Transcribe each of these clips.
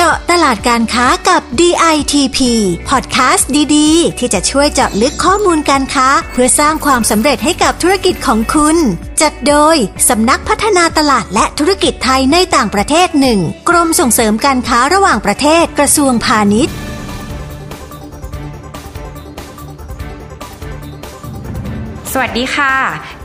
เจาะตลาดการค้ากับ DITP พอดแคสต์ดีๆ ที่จะช่วยเจาะลึกข้อมูลการค้า เพื่อสร้างความสำเร็จให้กับธุรกิจของคุณ จัดโดย สำนักพัฒนาตลาดและธุรกิจไทยในต่างประเทศหนึ่งกรมส่งเสริมการค้าระหว่างประเทศกระทรวงพาณิชย์สวัสดีค่ะ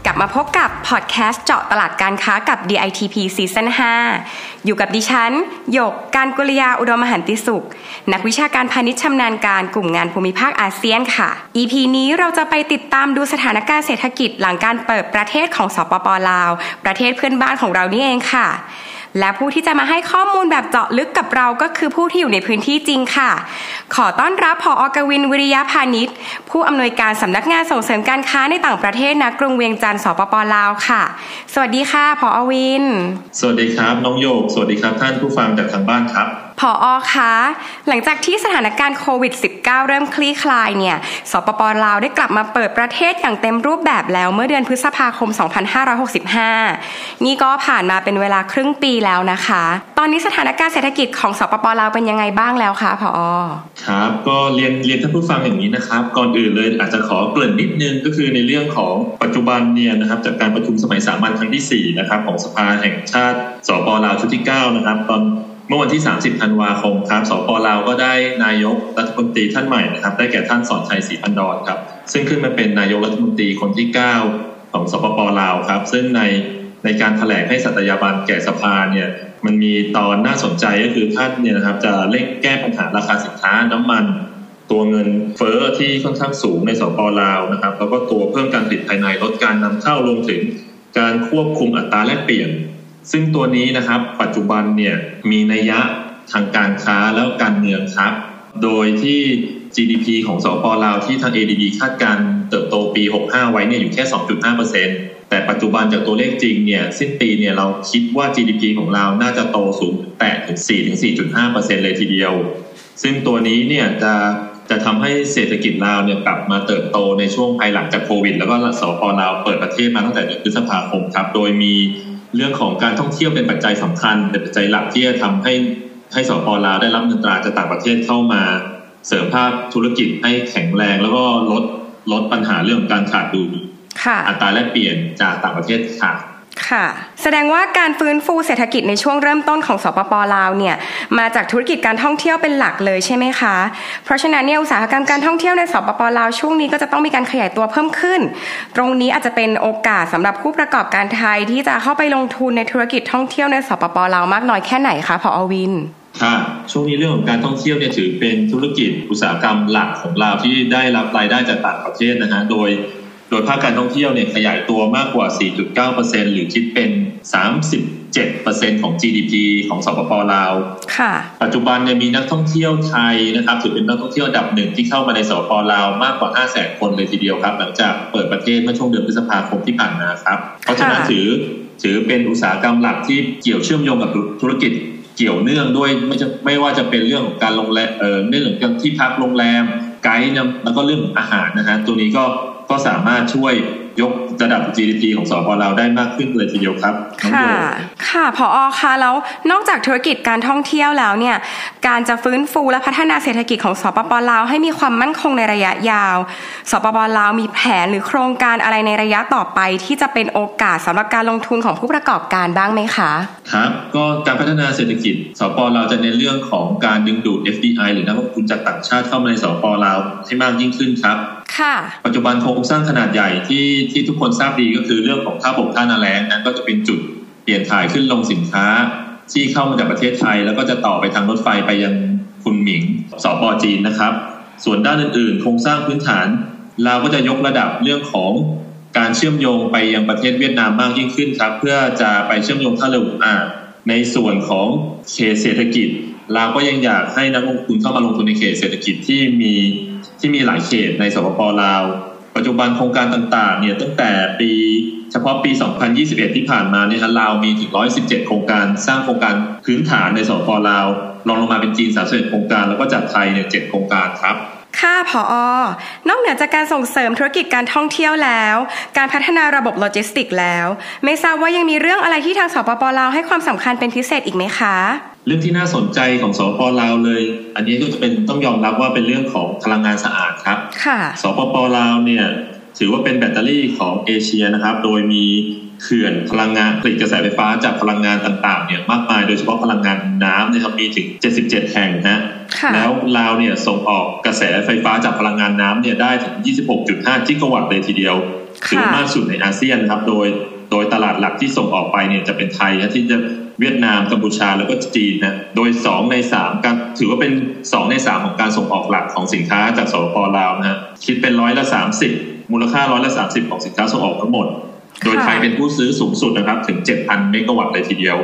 กลับมาพบกับพอดแคสต์เจาะตลาดการค้ากับ DITP ซีซั่น5 อยู่กับดิฉันหยกการกุลยาอุดมหันติสุข นักวิชาการพาณิชย์ชำนาญการกลุ่มงานภูมิภาคอาเซียนค่ะ EP นี้เราจะไปติดตามดูสถานการณ์เศรษฐกิจหลังการเปิดประเทศของสปปลาว ประเทศเพื่อนบ้านของเรานี่เองค่ะ และผู้ที่จะมาให้ข้อมูลแบบเจาะลึกกับเราก็คือผู้ที่อยู่ในพื้นที่จริงค่ะ ขอต้อนรับผออกวินวิริยะพาณิชย์ ผู้อำนวยการสำนักงานส่งเสริมการค้าในต่างประเทศณกรุงเวียงจันทร์สปปลาวค่ะ สวัสดีค่ะผอวิน สวัสดีครับน้องโยกสวัสดีครับท่านผู้ฟังจากทางบ้านครับ ผออคะ หลังจากที่สถานการณ์โควิด -19 เริ่มคลี่คลายเนี่ย สปปลาวได้กลับมาเปิดประเทศอย่างเต็มรูปแบบแล้วเมื่อเดือนพฤษภาคม 2565 นี่ก็ผ่านมาเป็นเวลาครึ่งปีแล้วนะคะ ตอนนี้สถานการณ์เศรษฐกิจของสปปลาวเป็นยังไงบ้างแล้วคะผอครับ ก็เรียนเรียนท่านผู้ฟังอย่างนี้นะครับ ก่อนอื่นเลยอาจจะขอเกริ่นนิดนึงก็คือในเรื่องของปัจจุบันเนี่ยนะครับจากการประชุมสมัยสามัญครั้งที่4นะครับของสภาแห่งชาติสปลาวชุดที่9นะครับตอน เมื่อวันที่ 30 ธันวาคมครับสปลาวก็ได้นายกรัฐมนตรีท่านใหม่นะครับ ได้แก่ท่านสอนชัยศรีพันดอนครับ ซึ่งขึ้นมาเป็นนายกรัฐมนตรีคนที่ 9 ของสปปลาวครับ ซึ่งในในการแถลงให้สัตยาบันแก่สภาเนี่ยมันมีตอนน่าสนใจก็คือท่านเนี่ยนะครับจะเร่งแก้ปัญหาราคาสินค้าน้ำมัน ตัวเงินเฟ้อที่ค่อนข้างสูงในสปลาวนะครับแล้วก็ตัวเพิ่มการผลิตภายในลดการนำเข้ารวมถึงการควบคุมอัตราแลกเปลี่ยน ซึ่งตัวนี้นะครับปัจจุบันเนี่ยมีนัยยะทางการค้าแล้วการเมืองครับ โดยที่ GDP ของสปลาวที่ทาง ADB คาดการเติบโตปี 65 ไว้เนี่ยอยู่แค่ 2.5%แต่ปัจจุบันจากตัวเลขจริงเนี่ยสิ้นปีเนี่ยเราคิดว่า GDP ของเราน่าจะโตสูงแตะถึง4-4.5%เลยทีเดียว ซึ่งตัวนี้เนี่ยจะจะทำให้เศรษฐกิจลาวเนี่ยกลับมาเติบโตในช่วงภายหลังจากโควิด แล้วก็สปลาวเปิดประเทศมาตั้งแต่เดือนพฤษภาคมครับ โดยมี เรื่องของการท่องเที่ยวเป็นปัจจัยสำคัญเป็นปัจจัยหลักที่จะทำให้ให้สปลาวได้รับเงินตราจากต่างประเทศเข้ามาเสริมภาพธุรกิจให้แข็งแรง แล้วก็ลดลดปัญหาเรื่องของการขาดดุลค่ะอัตราแลกเปลี่ยนจากต่างประเทศค่ะ ค่ะแสดงว่าการฟื้นฟูเศรษฐกิจในช่วงเริ่มต้นของสปปลาวเนี่ยมาจากธุรกิจการท่องเที่ยวเป็นหลักเลยใช่ไหมคะ เพราะฉะนั้นเนี่ยอุตสาหกรรมการท่องเที่ยวในสปปลาวช่วงนี้ก็จะต้องมีการขยายตัวเพิ่มขึ้น ตรงนี้อาจจะเป็นโอกาสสำหรับผู้ประกอบการไทยที่จะเข้าไปลงทุนในธุรกิจท่องเที่ยวในสปปลาวมากน้อยแค่ไหนคะพออวินค่ะช่วงนี้เรื่องของการท่องเที่ยวเนี่ยถือเป็นธุรกิจอุตสาหกรรมหลักของเราที่ได้รับรายได้จากต่างประเทศนะฮะโดย ดยภาคการท่องเที่ยวเนี่ยขยายตัวมากกว่า 4.9%หรือคิดเป็น 37%ของ GDP ของสปปลาวค่ะปัจจุบันเนี่ยมีนักท่องเที่ยวไทยนะครับถือเป็นนักท่องเที่ยวอันดับหนึ่งที่เข้ามาในสปปลาวมากกว่า 5 0 0 0 0 0 คนเลยทีเดียวครับ หลังจากเปิดประเทศเมื่อช่วงเดือนพฤษภาคมที่ผ่านมาครับ เพราะฉะนั้นค่ะถือถือเป็นอุตสาหกรรมหลักที่เกี่ยวเชื่อมโยงกับธุรกิจเกี่ยวเนื่องด้วยไม่จะไม่ว่าจะเป็นเรื่องของการโรงแรมเอ่อเรื่องของที่พักโรงแรมไกด์นะแล้วก็เรื่องของอาหารนะฮะตัวนี้ก็ ก็สามารถช่วยยกระดับ GDP ของสปปลาวได้มากขึ้นเลยทีเดียวครับน้องค่ะโยค่ะผอ.คะแล้วนอกจากธุรกิจการท่องเที่ยวแล้วเนี่ยการจะฟื้นฟูและพัฒนาเศรษฐกิจของสปปลาวให้มีความมั่นคงในระยะยาว สปปลาวมีแผนหรือโครงการอะไรในระยะต่อไป ที่จะเป็นโอกาสสำหรับการลงทุนของผู้ประกอบการบ้างไหมคะครับก็การพัฒนาเศรษฐกิจ สปป.ลาวจะในเรื่องของการดึงดูด FDI หรือนักลงทุนจากต่างชาติเข้ามาในสปป.ลาวให้มากยิ่งขึ้นครับค่ะ ปัจจุบันโครงสร้างขนาดใหญ่ที่ที่ทุกคนทราบดีก็คือเรื่องของท่าบกท่านาแรงนั้นก็จะเป็นจุดเปลี่ยนถ่ายขึ้นลงสินค้า ที่เข้ามาจากประเทศไทย แล้วก็จะต่อไปทางรถไฟไปยังคุณหมิงสปจีนนะครับ ส่วนด้านอื่นๆ โครงสร้างพื้นฐานเราก็จะยกระดับเรื่องของการเชื่อมโยงไปยังประเทศเวียดนามมากยิ่งขึ้นครับ เพื่อจะไปเชื่อมโยงท่าเรืออุอ่าในส่วนของเขตเศรษฐกิจเราก็ยังอยากให้นักลงทุนเข้ามาลงทุนในเขตเศรษฐกิจที่มี ที่มีหลายเขตในสปปลาว ปัจจุบันโครงการต่างๆเนี่ยตั้งแต่ปีเฉพาะปี 2021 ที่ผ่านมาเนี่ยฮะลาวมีถึง 117 โครงการ สร้างโครงการพื้นฐานในสปปลาวรองลงมาเป็นจีน31โครงการ แล้วก็จากไทยเนี่ย7โครงการครับค่ะผอ.นอกเหนือจากการส่งเสริมธุรกิจการท่องเที่ยวแล้ว การพัฒนาระบบโลจิสติกแล้ว ไม่ทราบว่ายังมีเรื่องอะไรที่ทางสปปลาวให้ความสำคัญเป็นพิเศษอีกไหมคะ เรื่องที่น่าสนใจของสปปลาวเลย อันนี้ก็จะเป็นต้องยอมรับว่าเป็นเรื่องของพลังงานสะอาดครับค่ะสปปลาวเนี่ยถือว่าเป็นแบตเตอรี่ของเอเชียนะครับ โดยมีเขื่อนพลังงานผลิตกระแสไฟฟ้าจากพลังงานต่างๆเนี่ยมากมายโดยเฉพาะพลังงานน้ำนะครับมีถึง 77 แห่งนะค่ะแล้วลาวเนี่ยส่งออกกระแสไฟฟ้าจากพลังงานน้ำเนี่ยได้ถึง 26.5 กิกะวัตต์เลยทีเดียวถือว่ามากสุดในอาเซียนครับ โดยโดยตลาดหลักที่ส่งออกไปเนี่ยจะเป็นไทยนะที่จะ เวียดนามกัมพูชาแล้วก็จีนนะโดย 2 ใน3การถือว่าเป็น 2 ใน 3 ของการส่งออกหลักของสินค้าจากสปปลาวนะฮะคิดเป็นร้อยละ 30 มูลค่าร้อยละ 30 ของสินค้าส่งออกทั้งหมด โดยไทยเป็นผู้ซื้อสูงสุดนะครับถึง 7,000 เมกะวัตต์เลยทีเดียว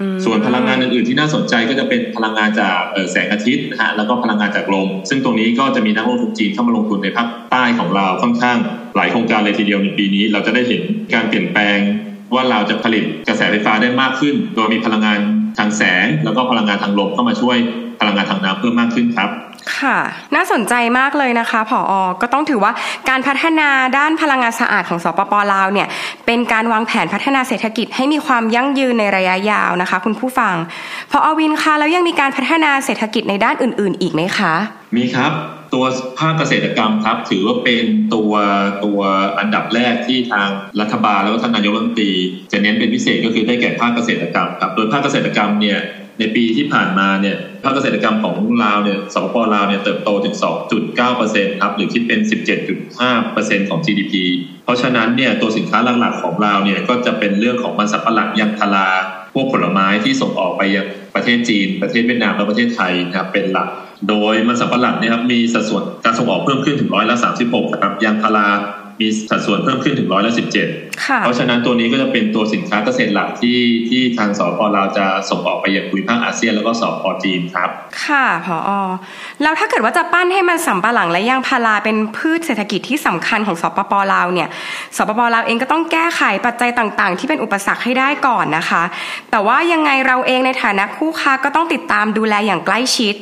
อืมส่วนพลังงานอื่นๆที่น่าสนใจก็จะเป็นพลังงานจากเอ่อแสงอาทิตย์นะฮะแล้วก็พลังงานจากลม ซึ่งตรงนี้ก็จะมีนักลงทุนจีนเข้ามาลงทุนในภาคใต้ของเราค่อนข้างหลายโครงการเลยทีเดียวในปีนี้ เราจะได้เห็นการเปลี่ยนแปลง ว่าเราจะผลิตกระแสไฟฟ้าได้มากขึ้น โดยมีพลังงานทางแสง แล้วก็พลังงานทางลมเข้ามาช่วยพลังงานทางน้ำเพิ่มมากขึ้นครับค่ะ น่าสนใจมากเลยนะคะผออก็ต้องถือว่าการพัฒนาด้านพลังงานสะอาดของสปปลาวเนี่ย เป็นการวางแผนพัฒนาเศรษฐกิจให้มีความยั่งยืนในระยะยาวนะคะ คุณผู้ฟังพออวินคะแล้วยังมีการพัฒนาเศรษฐกิจในด้านอื่น ๆ อีกไหมคะ มีครับ ตัวภาคเกษตรกรรมครับ ถือว่าเป็นตัวตัวอันดับแรกที่ทางรัฐบาลแล้วก็ท่านนายกรัฐมนตรีจะเน้นเป็นพิเศษก็คือได้แก่ภาคเกษตรกรรมครับโดยภาคเกษตรกรรมเนี่ยในปีที่ผ่านมาเนี่ยภาคเกษตรกรรมของลาวเนี่ยสปปลาวเนี่ยเติบโตถึง 2.9%ครับหรือคิดเป็น 17.5%ของ GDP เพราะฉะนั้นเนี่ยตัวสินค้าหลักๆของลาวเนี่ยก็จะเป็นเรื่องของมันสำปะหลังยางพารา พวกผลไม้ที่ส่งออกไปยังประเทศจีน ประเทศเวียดนามและประเทศไทยนะครับเป็นหลัก โดยมันสำปะหลังเนี่ยครับมีสัดส่วนการส่งออกเพิ่มขึ้นถึงร้อยละ36นะครับยางพารามีสัดส่วนเพิ่มขึ้นถึงร้อยละ17ค่ะเพราะฉะนั้นตัวนี้ก็จะเป็นตัวสินค้าเกษตรหลักที่ที่ทางสปลาวจะส่งออกไปยังภูมิภาคอาเซียนแล้วก็สปจีนครับ ค่ะผออแล้วถ้าเกิดว่าจะปั้นให้มันสำปะหลังและยางพาราเป็นพืชเศรษฐกิจที่สำคัญของสปปลาวเนี่ย สปปลาวเองก็ต้องแก้ไขปัจจัยต่างๆ ที่เป็นอุปสรรคให้ได้ก่อนนะคะ แต่ว่ายังไงเราเองในฐานะคู่ค้าก็ต้องติดตามดูแลอย่างใกล้ชิด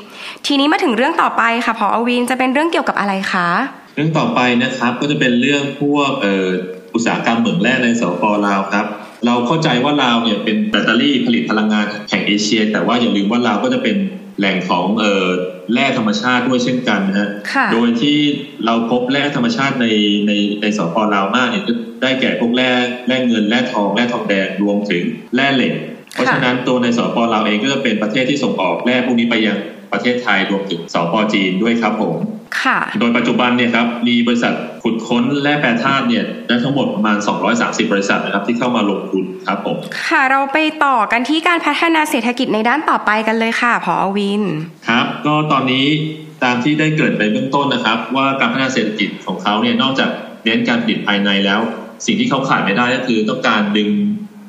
ทีนี้มาถึงเรื่องต่อไปค่ะพออวินจะเป็นเรื่องเกี่ยวกับอะไรคะเรื่องต่อไปนะครับก็จะเป็นเรื่องพวกเอ่ออุตสาหกรรมเหมืองแร่ในสปปลาวครับ เราเข้าใจว่าลาวเนี่ยเป็นแบตเตอรี่ผลิตพลังงานแห่งเอเชีย แต่ว่าอย่าลืมว่าลาวก็จะเป็นแหล่งของเอ่อแร่ธรรมชาติด้วยเช่นกันนะฮะค่ะโดยที่เราพบแร่ธรรมชาติในในในสปลาวมากเนี่ยก็ได้แก่พวกแร่แร่เงินแร่ทองแร่ทองแดงรวมถึงแร่เหล็ก เพราะฉะนั้นตัวในสปลาวเองก็จะเป็นประเทศที่ส่งออกแร่พวกนี้ไปยังประเทศไทยรวมถึงสปจีนด้วยครับผม ค่ะ โดยปัจจุบันเนี่ยครับมีบริษัทขุด ค้นแร่แปรธาตุเนี่ยได้ทั้งหมดประมาณ 230 บริษัทนะครับที่เข้ามาลงทุนครับผมค่ะเราไปต่อกันที่การพัฒนาเศรษฐกิจในด้านต่อไปกันเลยค่ะผออวินครับ ก็ตอนนี้ตามที่ได้เกริดไปเบื้องต้นนะครับ ว่าการพัฒนาเศรษฐกิจของเขาเนี่ยนอกจากเน้นการผลิตภายในแล้ว สิ่งที่เขาขาดไม่ได้ก็คือต้องการดึง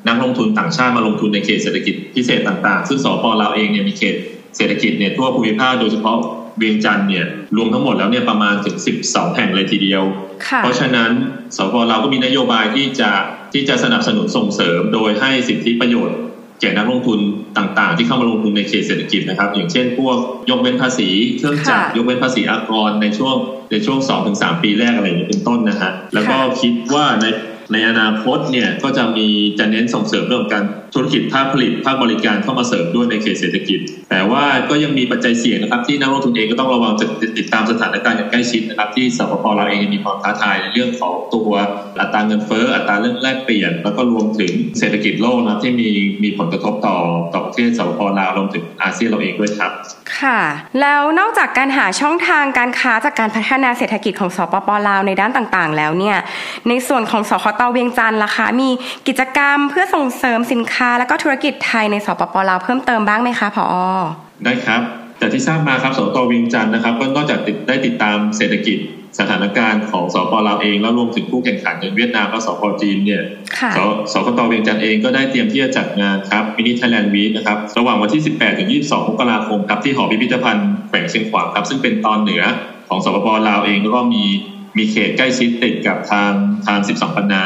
นักลงทุนต่างชาติมาลงทุนในเขตเศรษฐกิจพิเศษต่างๆ ซึ่งสปลาวเองเนี่ยมีเขตเศรษฐกิจเนี่ยทั่วภูมิภาคโดยเฉพาะ เวียงจันทร์เนี่ยรวมทั้งหมดแล้วเนี่ยประมาณถึง 12 แห่งเลยทีเดียวค่ะเพราะฉะนั้นสปเราก็มีนโยบายที่จะที่จะสนับสนุนส่งเสริม โดยให้สิทธิประโยชน์แก่นักลงทุนต่างๆ ที่เข้ามาลงทุนในเขตเศรษฐกิจนะครับ อย่างเช่น พวกยกเว้นภาษีเครื่องจักรค่ะยกเว้นภาษีอากรในช่วงในช่วง 2-3 ปีแรกอะไรอย่างนี้เป็นต้นนะฮะแล้วก็ค่ะคิดว่าในในอนาคตเนี่ยก็จะมีจะเน้นส่งเสริมเรื่องของการธุรกิจภาคผลิตภาคบริการเข้ามาเสริมด้วยในเขตเศรษฐกิจ แต่ว่าก็ยังมีปัจจัยเสี่ยงนะครับที่นักลงทุนเองก็ต้องระวังจะติดตามสถานการณ์อย่างใกล้ชิดนะครับที่สปปเราเองมีความท้าทายในเรื่องของตัวอัตราเงินเฟ้ออัตราเรื่องแลกเปลี่ยน แล้วก็รวมถึงเศรษฐกิจโลกนะที่มีมีผลกระทบต่อต่อประเทศสปปลาวรวมถึงอาเซียนเราเองด้วยครับ ค่ะ แล้วนอกจากการหาช่องทางการค้าจากการพัฒนาเศรษฐกิจของสปปลาวในด้านต่างๆ แล้วเนี่ยในส่วนของสคต.เวียงจันทน์ล่ะคะมีกิจกรรมเพื่อส่งเสริมสินค้าและก็ธุรกิจไทยในสปปลาวเพิ่มเติมบ้างไหมคะผอได้ครับแต่ที่ทราบมาครับสคต.เวียงจันทน์นะครับ ก็นอกจากติดได้ติดตามเศรษฐกิจสถานการณ์ของสปป.ลาวเอง แล้วรวมถึงคู่แข่งขันอย่างเวียดนามและสปจีนเนี่ยค่ะสคต.เวียงจันทน์เองก็ได้เตรียมที่จะจัดงานครับ Mini Thailand Week นะครับระหว่างวันที่ 18ถึง22มกราคมครับที่หอพิพิธภัณฑ์แขวงเชียงขวางครับซึ่งเป็นตอนเหนือของสปปลาวเองแล้วก็มีมีเขตใกล้ชิดติดกับทางทาง 12 ปันนา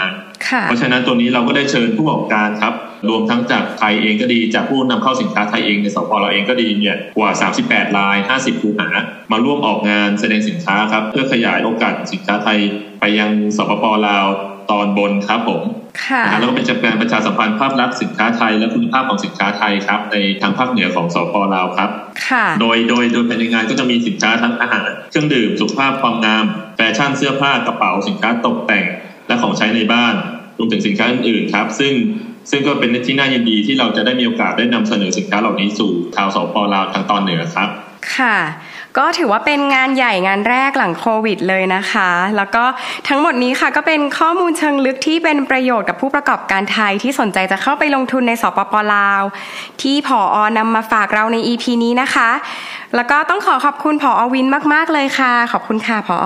ค่ะเพราะฉะนั้นตัวนี้เราก็ได้เชิญผู้ประกอบการครับ รวมทั้งจากไทยเองก็ดีจากผู้นำเข้าสินค้าไทยเองในสปป.ลาวเองก็ดีเนี่ยกว่า 38ราย 50 คูหา มาร่วมออกงานแสดงสินค้าครับเพื่อขยายโอกาสสินค้าไทยไปยังสปปลาวตอนบนครับผมค่ะนะฮะแล้วก็เป็นการประชาสัมพันธ์ภาพลักษณ์สินค้าไทย และคุณภาพของสินค้าไทยครับ ในทางภาคเหนือของสปลาวครับ ค่ะ โดยโดยโดยภายในงานก็จะมีสินค้าทั้งอาหาร เครื่องดื่มสุขภาพความงามแฟชั่นเสื้อผ้ากระเป๋าสินค้าตกแต่งและของใช้ในบ้านรวมถึงสินค้าอื่นๆครับ ซึ่ง ซึ่งก็เป็นที่น่ายินดีที่เราจะได้มีโอกาสได้นำเสนอสินค้าเหล่านี้สู่ชาวสปลาวทางตอนเหนือครับ ค่ะก็ถือว่าเป็นงานใหญ่งานแรกหลังโควิดเลยนะคะ แล้วก็ทั้งหมดนี้ค่ะก็เป็นข้อมูลเชิงลึกที่เป็นประโยชน์กับผู้ประกอบการไทยที่สนใจจะเข้าไปลงทุนในสปปลาว ที่ผออนำมาฝากเราใน EP นี้นะคะ แล้วก็ต้องขอขอบคุณผอวินมาก ๆ เลยค่ะ ขอบคุณค่ะผอ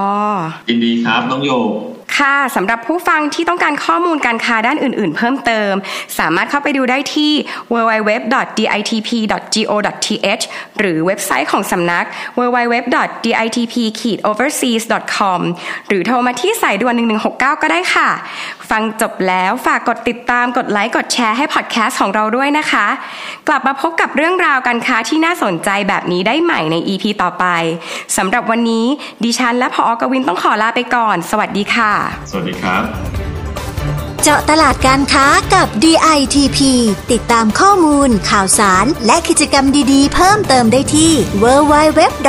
ยินดีครับน้องโยก ค่ะสำหรับผู้ฟังที่ต้องการข้อมูลการค้าด้านอื่น ๆ เพิ่มเติม สามารถเข้าไปดูได้ที่ www.ditp.go.th หรือเว็บไซต์ของสำนัก www.ditp-overseas.com หรือโทรมาที่สายด่วน 1169 ก็ได้ค่ะ ฟังจบแล้วฝากกดติดตามกดไลค์กดแชร์ให้พอดแคสต์ของเราด้วยนะคะ กลับมาพบกับเรื่องราวการค้าที่น่าสนใจแบบนี้ได้ใหม่ใน EP ต่อไปสำหรับวันนี้ดิฉันและผอ.กวินต้องขอลาไปก่อน สวัสดีค่ะสวัสดีครับ เจาะตลาดการค้ากับ DITP ติดตามข้อมูล ข่าวสาร และกิจกรรมดีๆ เพิ่มเติมได้ที่ www.ditp.go.th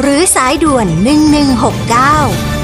หรือสายด่วน 1169